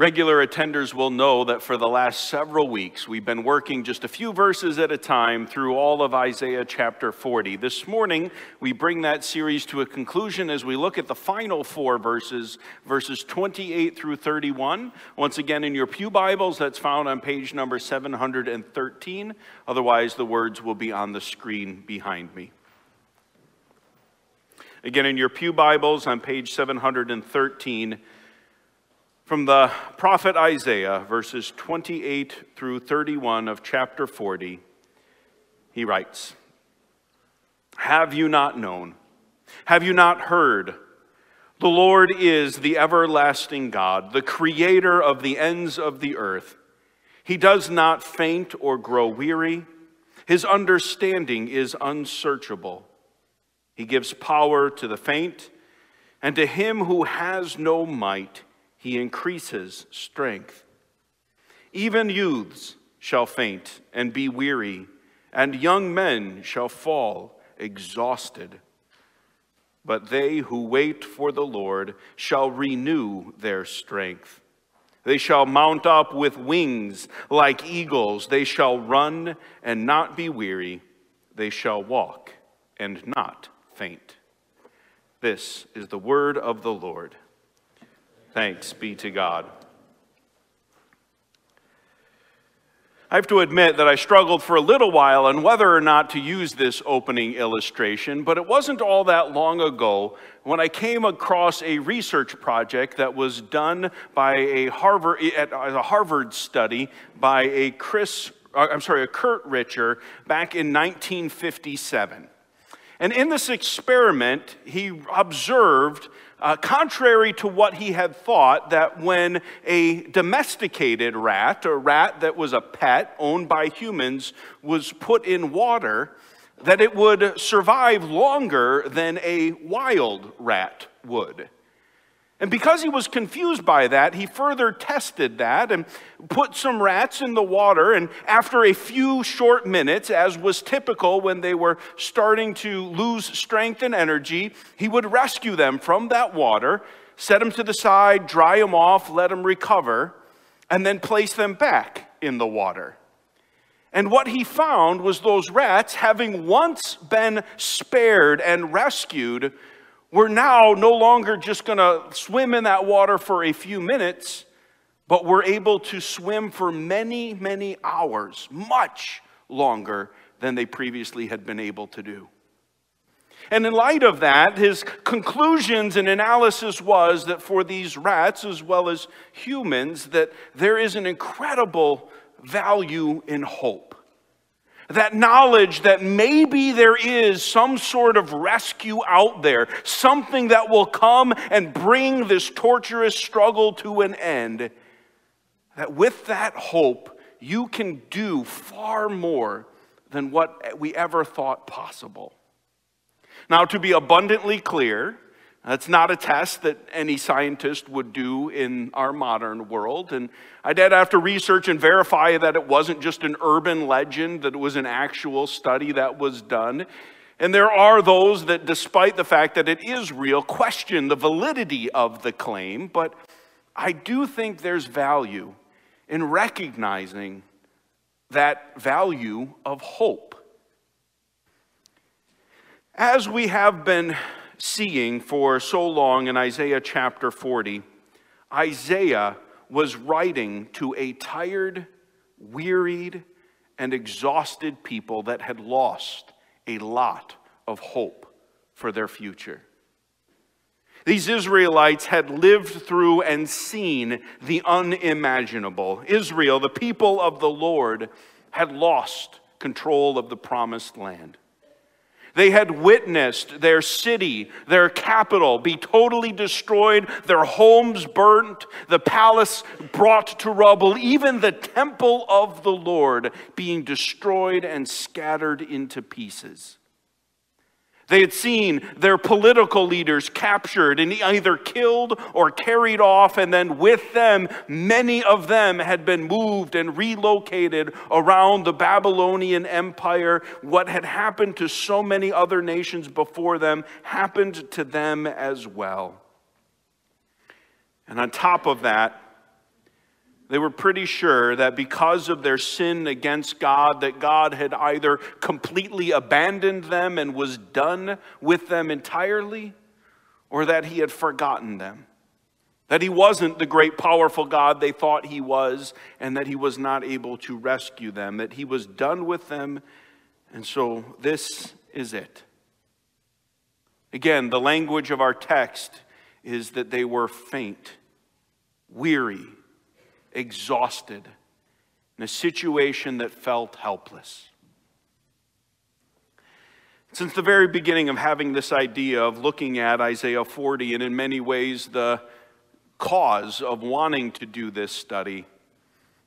Regular attenders will know that for the last several weeks, we've been working just a few verses at a time through all of Isaiah chapter 40. This morning, we bring that series to a conclusion as we look at the final four verses, verses 28 through 31. Once again, in your Pew Bibles, that's found on page number 713. Otherwise, the words will be on the screen behind me. Again, in your Pew Bibles on page 713, from the prophet Isaiah, verses 28 through 31 of chapter 40, he writes Have you not known? Have you not heard? The Lord is the everlasting God, the creator of the ends of the earth. He does not faint or grow weary. His understanding is unsearchable. He gives power to the faint, and to him who has no might, he increases strength. Even youths shall faint and be weary, and young men shall fall exhausted. But they who wait for the Lord shall renew their strength. They shall mount up with wings like eagles. They shall run and not be weary. They shall walk and not faint. This is the word of the Lord. Thanks be to God. I have to admit that I struggled for a little while on whether or not to use this opening illustration, but it wasn't all that long ago when I came across a research project that was done by a Harvard, a Harvard study by a Chris, uh, I'm sorry, a Kurt Richter back in 1957. And in this experiment, he observed uh, contrary to what he had thought, that when a domesticated rat, a rat that was a pet owned by humans, was put in water, that it would survive longer than a wild rat would. And because he was confused by that, he further tested that and put some rats in the water. And after a few short minutes, as was typical when they were starting to lose strength and energy, he would rescue them from that water, set them to the side, dry them off, let them recover, and then place them back in the water. And what he found was those rats, having once been spared and rescued, we're now no longer just going to swim in that water for a few minutes, but we're able to swim for many, many hours, much longer than they previously had been able to do. And in light of that, his conclusions and analysis was that for these rats as well as humans, that there is an incredible value in hope that knowledge that maybe there is some sort of rescue out there, something that will come and bring this torturous struggle to an end, that with that hope, you can do far more than what we ever thought possible. Now, to be abundantly clear, that's not a test that any scientist would do in our modern world. And I did have to research and verify that it wasn't just an urban legend, that it was an actual study that was done. And there are those that, despite the fact that it is real, question the validity of the claim. But I do think there's value in recognizing that value of hope. As we have been seeing for so long in Isaiah chapter 40, Isaiah was writing to a tired, wearied, and exhausted people that had lost a lot of hope for their future. These Israelites had lived through and seen the unimaginable. Israel, the people of the Lord, had lost control of the promised land. They had witnessed their city, their capital, be totally destroyed, their homes burnt, the palace brought to rubble, even the temple of the Lord being destroyed and scattered into pieces. They had seen their political leaders captured and either killed or carried off, and then with them, many of them had been moved and relocated around the Babylonian Empire. What had happened to so many other nations before them happened to them as well. And on top of that, They were pretty sure that because of their sin against God, that God had either completely abandoned them and was done with them entirely, or that he had forgotten them. That he wasn't the great powerful God they thought he was, and that he was not able to rescue them, that he was done with them, and so this is it. Again, the language of our text is that they were faint, weary, exhausted, in a situation that felt helpless. Since the very beginning of having this idea of looking at Isaiah 40, and in many ways the cause of wanting to do this study,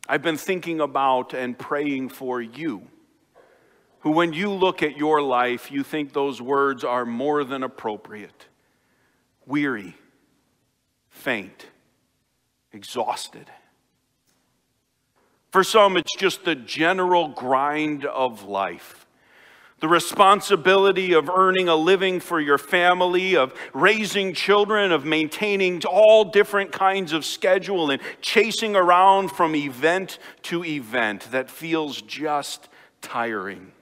I've been thinking about and praying for you, who, when you look at your life, you think those words are more than appropriate weary, faint, exhausted. For some, it's just the general grind of life. The responsibility of earning a living for your family, of raising children, of maintaining all different kinds of schedule and chasing around from event to event that feels just tiring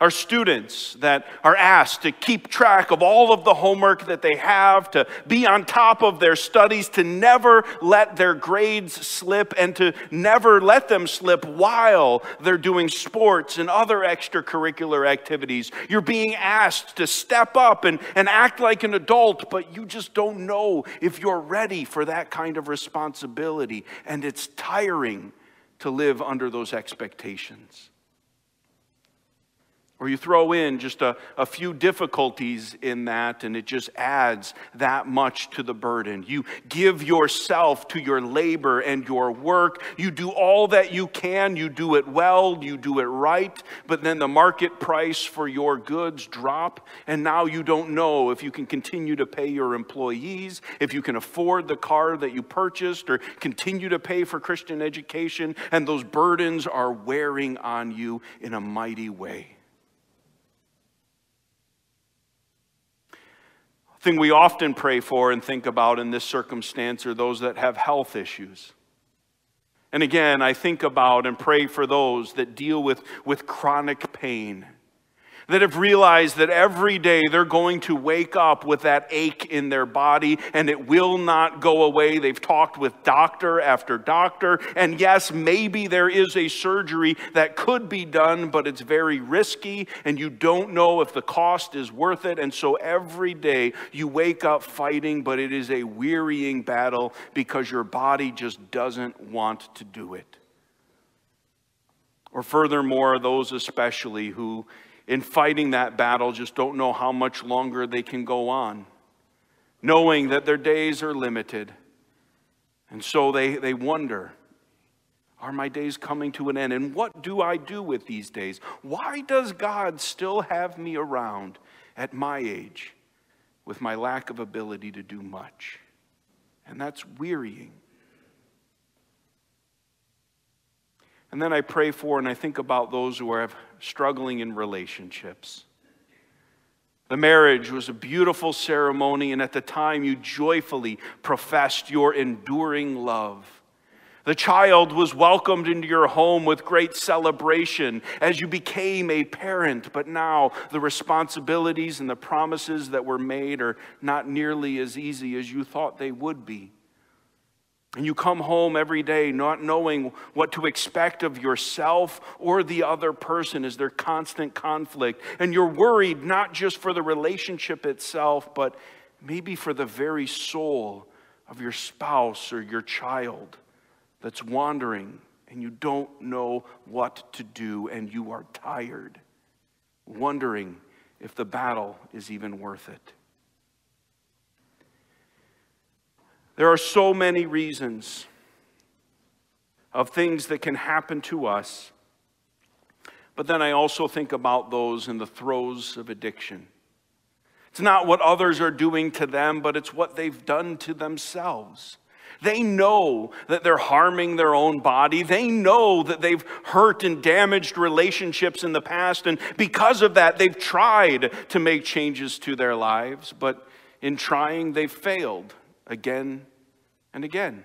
are students that are asked to keep track of all of the homework that they have, to be on top of their studies, to never let their grades slip, and to never let them slip while they're doing sports and other extracurricular activities. You're being asked to step up and, and act like an adult, but you just don't know if you're ready for that kind of responsibility, and it's tiring to live under those expectations or you throw in just a, a few difficulties in that, and it just adds that much to the burden. You give yourself to your labor and your work. You do all that you can. You do it well. You do it right. But then the market price for your goods drop, and now you don't know if you can continue to pay your employees, if you can afford the car that you purchased, or continue to pay for Christian education, and those burdens are wearing on you in a mighty way. Thing we often pray for and think about in this circumstance are those that have health issues. And again, I think about and pray for those that deal with, with chronic pain that have realized that every day they're going to wake up with that ache in their body and it will not go away. They've talked with doctor after doctor. And yes, maybe there is a surgery that could be done, but it's very risky and you don't know if the cost is worth it. And so every day you wake up fighting, but it is a wearying battle because your body just doesn't want to do it. Or furthermore, those especially who in fighting that battle just don't know how much longer they can go on, knowing that their days are limited. And so they, they wonder are my days coming to an end? And what do I do with these days? Why does God still have me around at my age with my lack of ability to do much? And that's wearying. And then I pray for and I think about those who are struggling in relationships. The marriage was a beautiful ceremony, and at the time you joyfully professed your enduring love. The child was welcomed into your home with great celebration as you became a parent, but now the responsibilities and the promises that were made are not nearly as easy as you thought they would be. And you come home every day not knowing what to expect of yourself or the other person as their constant conflict. And you're worried not just for the relationship itself, but maybe for the very soul of your spouse or your child that's wandering and you don't know what to do and you are tired, wondering if the battle is even worth it. There are so many reasons of things that can happen to us. But then I also think about those in the throes of addiction. It's not what others are doing to them, but it's what they've done to themselves. They know that they're harming their own body. They know that they've hurt and damaged relationships in the past. And because of that, they've tried to make changes to their lives. But in trying, they've failed again and again.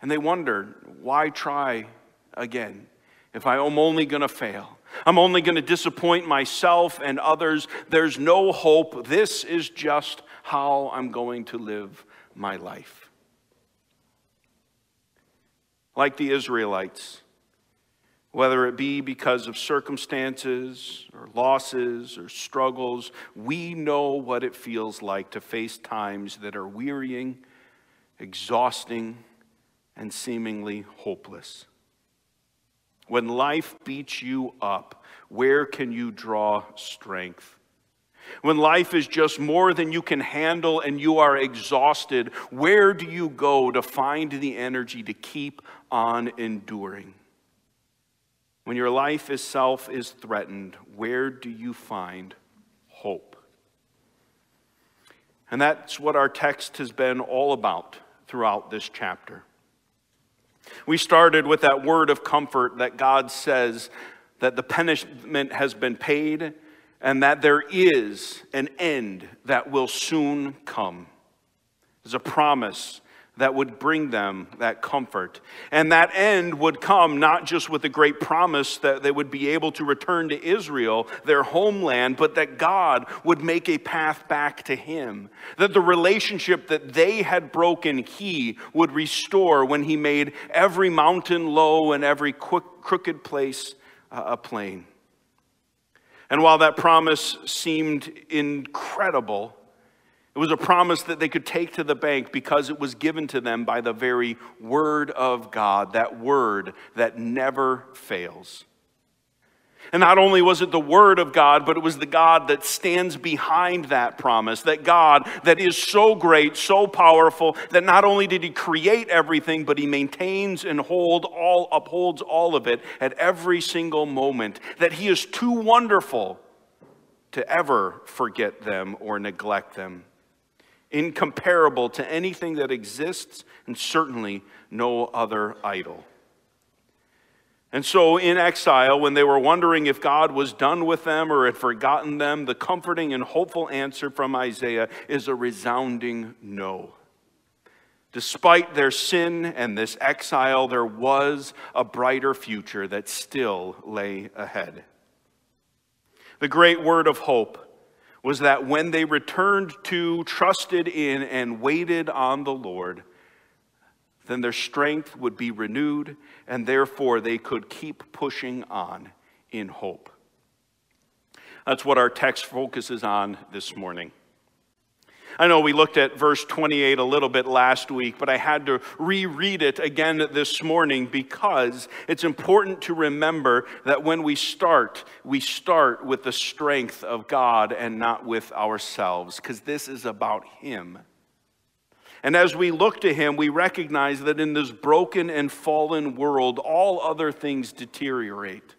And they wonder, why try again if I am only going to fail? I'm only going to disappoint myself and others. There's no hope. This is just how I'm going to live my life. Like the Israelites, whether it be because of circumstances or losses or struggles, we know what it feels like to face times that are wearying, exhausting, and seemingly hopeless. When life beats you up, where can you draw strength? When life is just more than you can handle and you are exhausted, where do you go to find the energy to keep on enduring? When your life itself is threatened, where do you find hope? And that's what our text has been all about throughout this chapter. We started with that word of comfort that God says that the punishment has been paid and that there is an end that will soon come. There's a promise that would bring them that comfort. And that end would come not just with the great promise that they would be able to return to Israel, their homeland, but that God would make a path back to Him. That the relationship that they had broken, He would restore when He made every mountain low and every crooked place uh, a plain. And while that promise seemed incredible, it was a promise that they could take to the bank because it was given to them by the very Word of God, that Word that never fails. And not only was it the Word of God, but it was the God that stands behind that promise, that God that is so great, so powerful, that not only did He create everything, but He maintains and hold all, upholds all of it at every single moment, that He is too wonderful to ever forget them or neglect them incomparable to anything that exists, and certainly no other idol. And so, in exile, when they were wondering if God was done with them or had forgotten them, the comforting and hopeful answer from Isaiah is a resounding no. Despite their sin and this exile, there was a brighter future that still lay ahead. The great word of hope was that when they returned to, trusted in, and waited on the Lord, then their strength would be renewed, and therefore they could keep pushing on in hope. That's what our text focuses on this morning. I know we looked at verse 28 a little bit last week, but I had to reread it again this morning because it's important to remember that when we start, we start with the strength of God and not with ourselves, because this is about Him. And as we look to Him, we recognize that in this broken and fallen world, all other things deteriorate.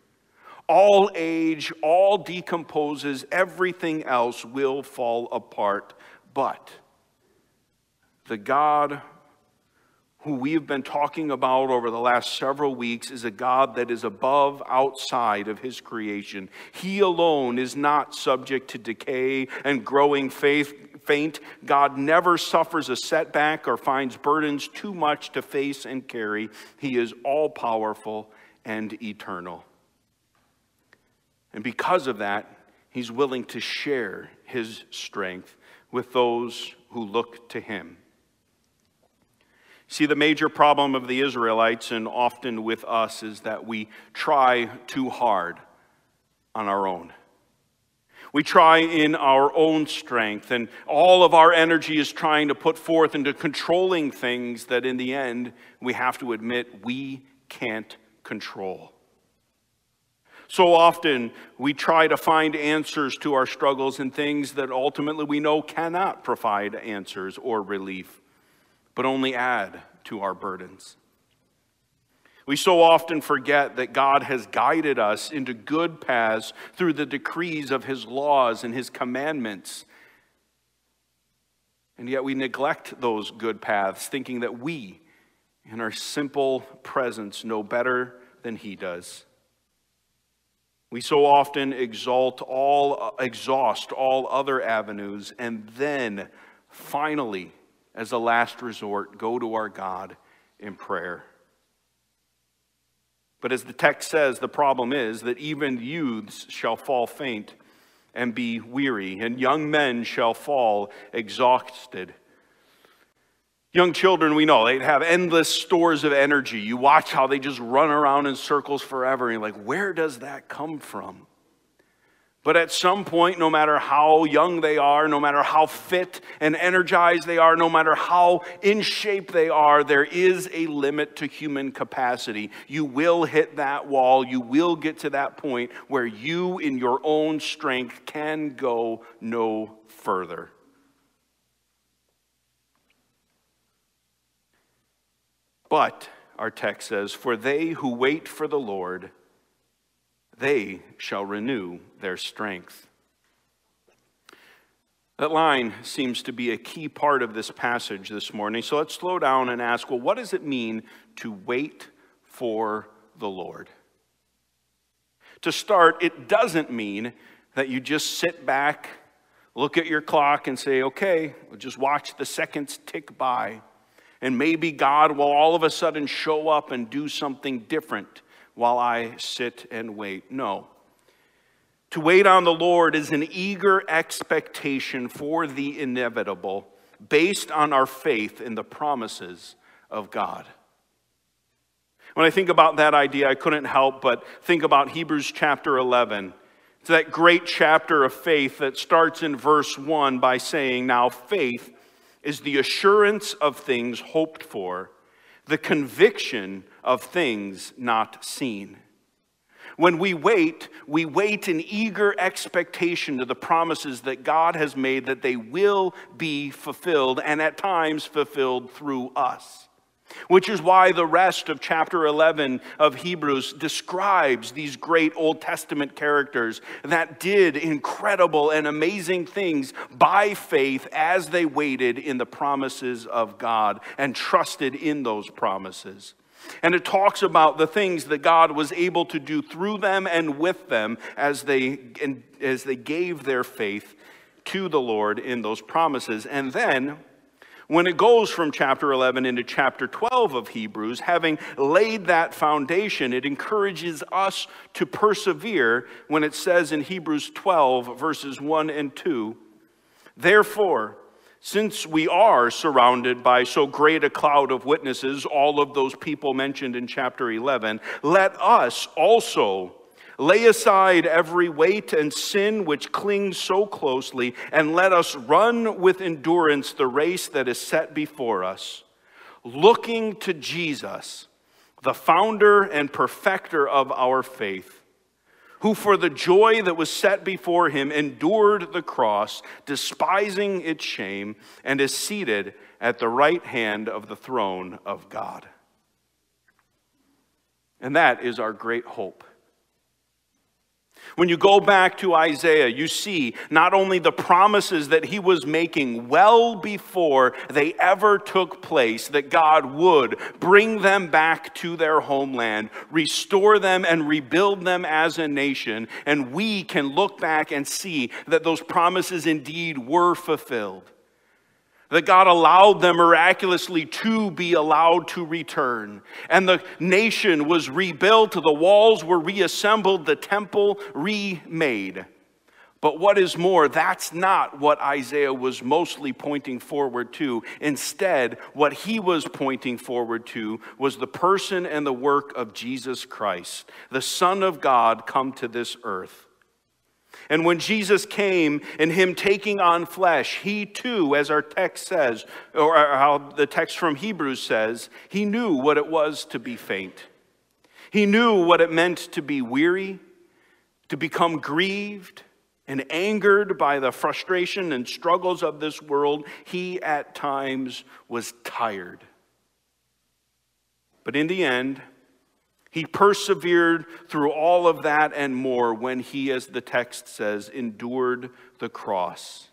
All age, all decomposes, everything else will fall apart. But the God who we have been talking about over the last several weeks is a God that is above, outside of his creation. He alone is not subject to decay and growing faith, faint. God never suffers a setback or finds burdens too much to face and carry. He is all powerful and eternal. And because of that, he's willing to share his strength with those who look to him. See, the major problem of the Israelites and often with us is that we try too hard on our own. We try in our own strength, and all of our energy is trying to put forth into controlling things that in the end we have to admit we can't control. So often we try to find answers to our struggles in things that ultimately we know cannot provide answers or relief, but only add to our burdens. We so often forget that God has guided us into good paths through the decrees of His laws and His commandments. And yet we neglect those good paths, thinking that we, in our simple presence, know better than He does. We so often exalt all, uh, exhaust all other avenues, and then finally, as a last resort, go to our God in prayer. But as the text says, the problem is that even youths shall fall faint and be weary, and young men shall fall exhausted. Young children, we know, they have endless stores of energy. You watch how they just run around in circles forever, and like, where does that come from? But at some point, no matter how young they are, no matter how fit and energized they are, no matter how in shape they are, there is a limit to human capacity. You will hit that wall. You will get to that point where you, in your own strength, can go no further. But, our text says, for they who wait for the Lord, they shall renew their strength. That line seems to be a key part of this passage this morning. So let's slow down and ask well, what does it mean to wait for the Lord? To start, it doesn't mean that you just sit back, look at your clock, and say, okay, we'll just watch the seconds tick by. And maybe God will all of a sudden show up and do something different while I sit and wait. No. To wait on the Lord is an eager expectation for the inevitable based on our faith in the promises of God. When I think about that idea, I couldn't help but think about Hebrews chapter 11. It's that great chapter of faith that starts in verse 1 by saying, Now faith is the assurance of things hoped for the conviction of things not seen. When we wait, we wait in eager expectation to the promises that God has made that they will be fulfilled and at times fulfilled through us. Which is why the rest of chapter 11 of Hebrews describes these great Old Testament characters that did incredible and amazing things by faith as they waited in the promises of God and trusted in those promises. And it talks about the things that God was able to do through them and with them as they, as they gave their faith to the Lord in those promises. And then when it goes from chapter 11 into chapter 12 of Hebrews, having laid that foundation, it encourages us to persevere when it says in Hebrews 12, verses 1 and 2, Therefore, since we are surrounded by so great a cloud of witnesses, all of those people mentioned in chapter 11, let us also Lay aside every weight and sin which clings so closely, and let us run with endurance the race that is set before us, looking to Jesus, the founder and perfecter of our faith, who for the joy that was set before him endured the cross, despising its shame, and is seated at the right hand of the throne of God. And that is our great hope. When you go back to Isaiah, you see not only the promises that he was making well before they ever took place, that God would bring them back to their homeland, restore them, and rebuild them as a nation. And we can look back and see that those promises indeed were fulfilled that God allowed them miraculously to be allowed to return. And the nation was rebuilt, the walls were reassembled, the temple remade. But what is more, that's not what Isaiah was mostly pointing forward to. Instead, what he was pointing forward to was the person and the work of Jesus Christ, the Son of God come to this earth. And when Jesus came and him taking on flesh, he too, as our text says, or how the text from Hebrews says, he knew what it was to be faint. He knew what it meant to be weary, to become grieved and angered by the frustration and struggles of this world. He at times was tired. But in the end, he persevered through all of that and more when he, as the text says, endured the cross.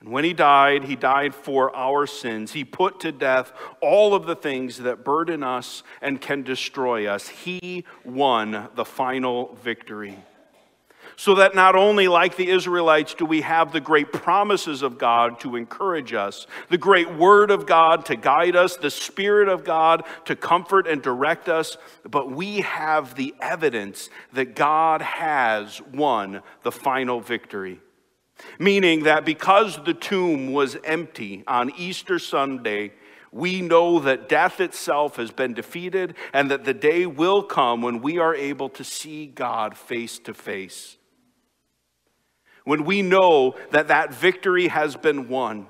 And when he died, he died for our sins. He put to death all of the things that burden us and can destroy us. He won the final victory. So that not only, like the Israelites, do we have the great promises of God to encourage us, the great word of God to guide us, the Spirit of God to comfort and direct us, but we have the evidence that God has won the final victory. Meaning that because the tomb was empty on Easter Sunday, we know that death itself has been defeated and that the day will come when we are able to see God face to face when we know that that victory has been won,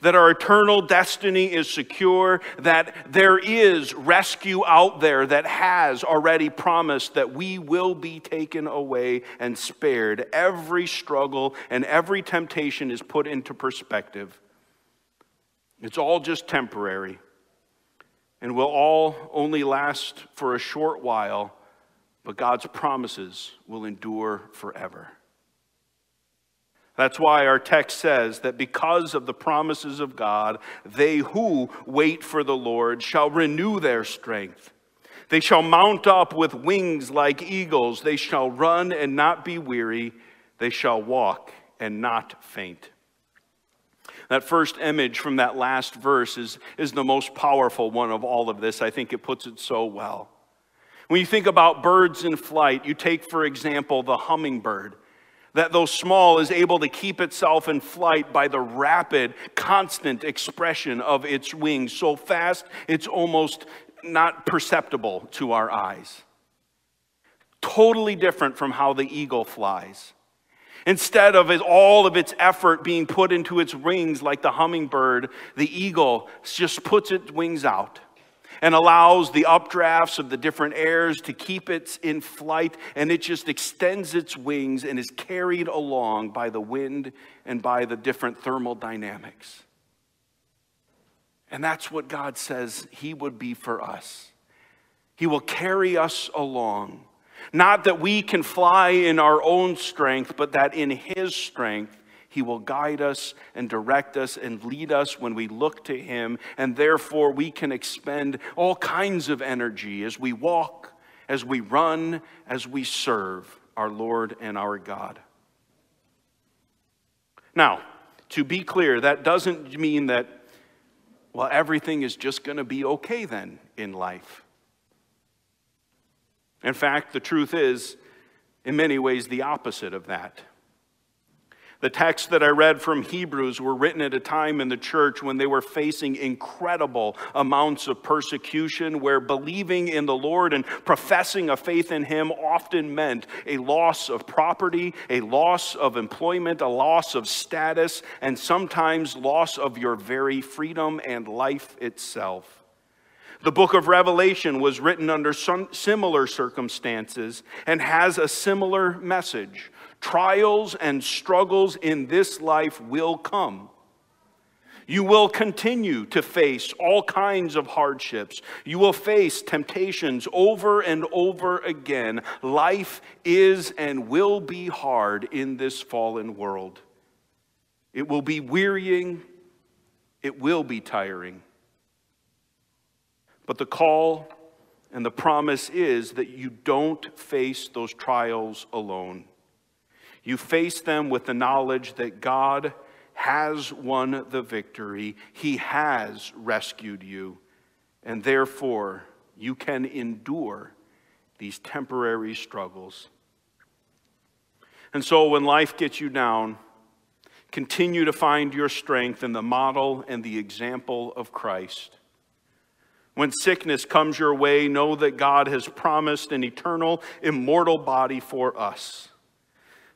that our eternal destiny is secure, that there is rescue out there that has already promised that we will be taken away and spared. Every struggle and every temptation is put into perspective. It's all just temporary and will all only last for a short while, but God's promises will endure forever. That's why our text says that because of the promises of God, they who wait for the Lord shall renew their strength. They shall mount up with wings like eagles. They shall run and not be weary. They shall walk and not faint. That first image from that last verse is, is the most powerful one of all of this. I think it puts it so well. When you think about birds in flight, you take, for example, the hummingbird that though small is able to keep itself in flight by the rapid, constant expression of its wings, so fast it's almost not perceptible to our eyes. Totally different from how the eagle flies. Instead of all of its effort being put into its wings like the hummingbird, the eagle just puts its wings out and allows the updrafts of the different airs to keep it in flight, and it just extends its wings and is carried along by the wind and by the different thermal dynamics. And that's what God says He would be for us. He will carry us along. Not that we can fly in our own strength, but that in His strength, he will guide us and direct us and lead us when we look to Him, and therefore we can expend all kinds of energy as we walk, as we run, as we serve our Lord and our God. Now, to be clear, that doesn't mean that, well, everything is just going to be okay then in life. In fact, the truth is, in many ways, the opposite of that. The texts that I read from Hebrews were written at a time in the church when they were facing incredible amounts of persecution, where believing in the Lord and professing a faith in Him often meant a loss of property, a loss of employment, a loss of status, and sometimes loss of your very freedom and life itself. The book of Revelation was written under similar circumstances and has a similar message. Trials and struggles in this life will come. You will continue to face all kinds of hardships. You will face temptations over and over again. Life is and will be hard in this fallen world. It will be wearying, it will be tiring. But the call and the promise is that you don't face those trials alone. You face them with the knowledge that God has won the victory, He has rescued you, and therefore you can endure these temporary struggles. And so when life gets you down, continue to find your strength in the model and the example of Christ. When sickness comes your way, know that God has promised an eternal, immortal body for us.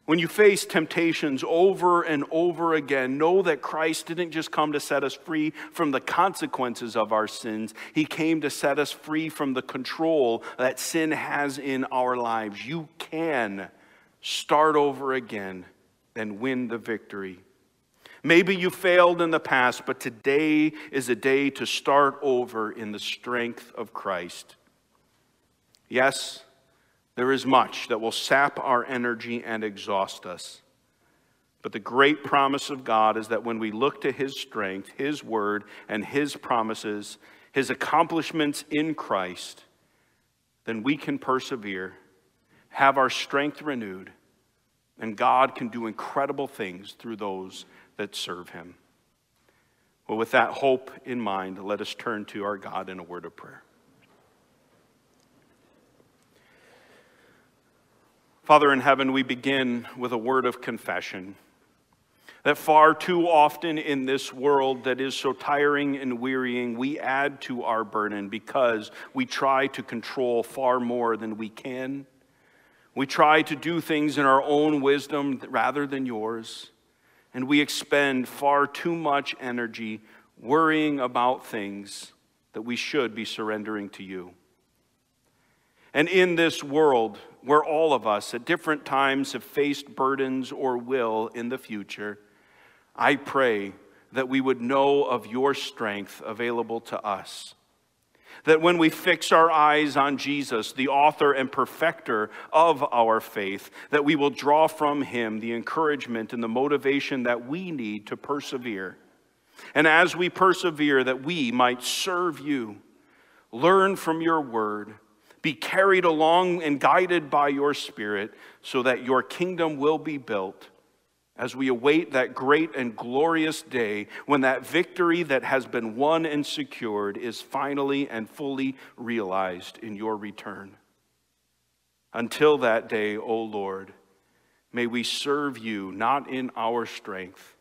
When you face temptations over and over again, know that Christ didn't just come to set us free from the consequences of our sins. He came to set us free from the control that sin has in our lives. You can start over again and win the victory. Maybe you failed in the past, but today is a day to start over in the strength of Christ. Yes, there is much that will sap our energy and exhaust us. But the great promise of God is that when we look to His strength, His word, and His promises, His accomplishments in Christ, then we can persevere, have our strength renewed, And God can do incredible things through those that serve him. Well, with that hope in mind, let us turn to our God in a word of prayer. Father in heaven, we begin with a word of confession that far too often in this world that is so tiring and wearying, we add to our burden because we try to control far more than we can. We try to do things in our own wisdom rather than yours. And we expend far too much energy worrying about things that we should be surrendering to you. And in this world, where all of us at different times have faced burdens or will in the future, I pray that we would know of your strength available to us. That when we fix our eyes on Jesus, the author and perfecter of our faith, that we will draw from him the encouragement and the motivation that we need to persevere. And as we persevere, that we might serve you, learn from your word, be carried along and guided by your spirit, so that your kingdom will be built as we await that great and glorious day when that victory that has been won and secured is finally and fully realized in your return. Until that day, O Lord, may we serve you not in our strength,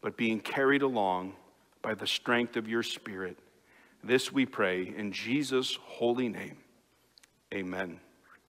but being carried along by the strength of your Spirit. This we pray in Jesus' holy name. Amen.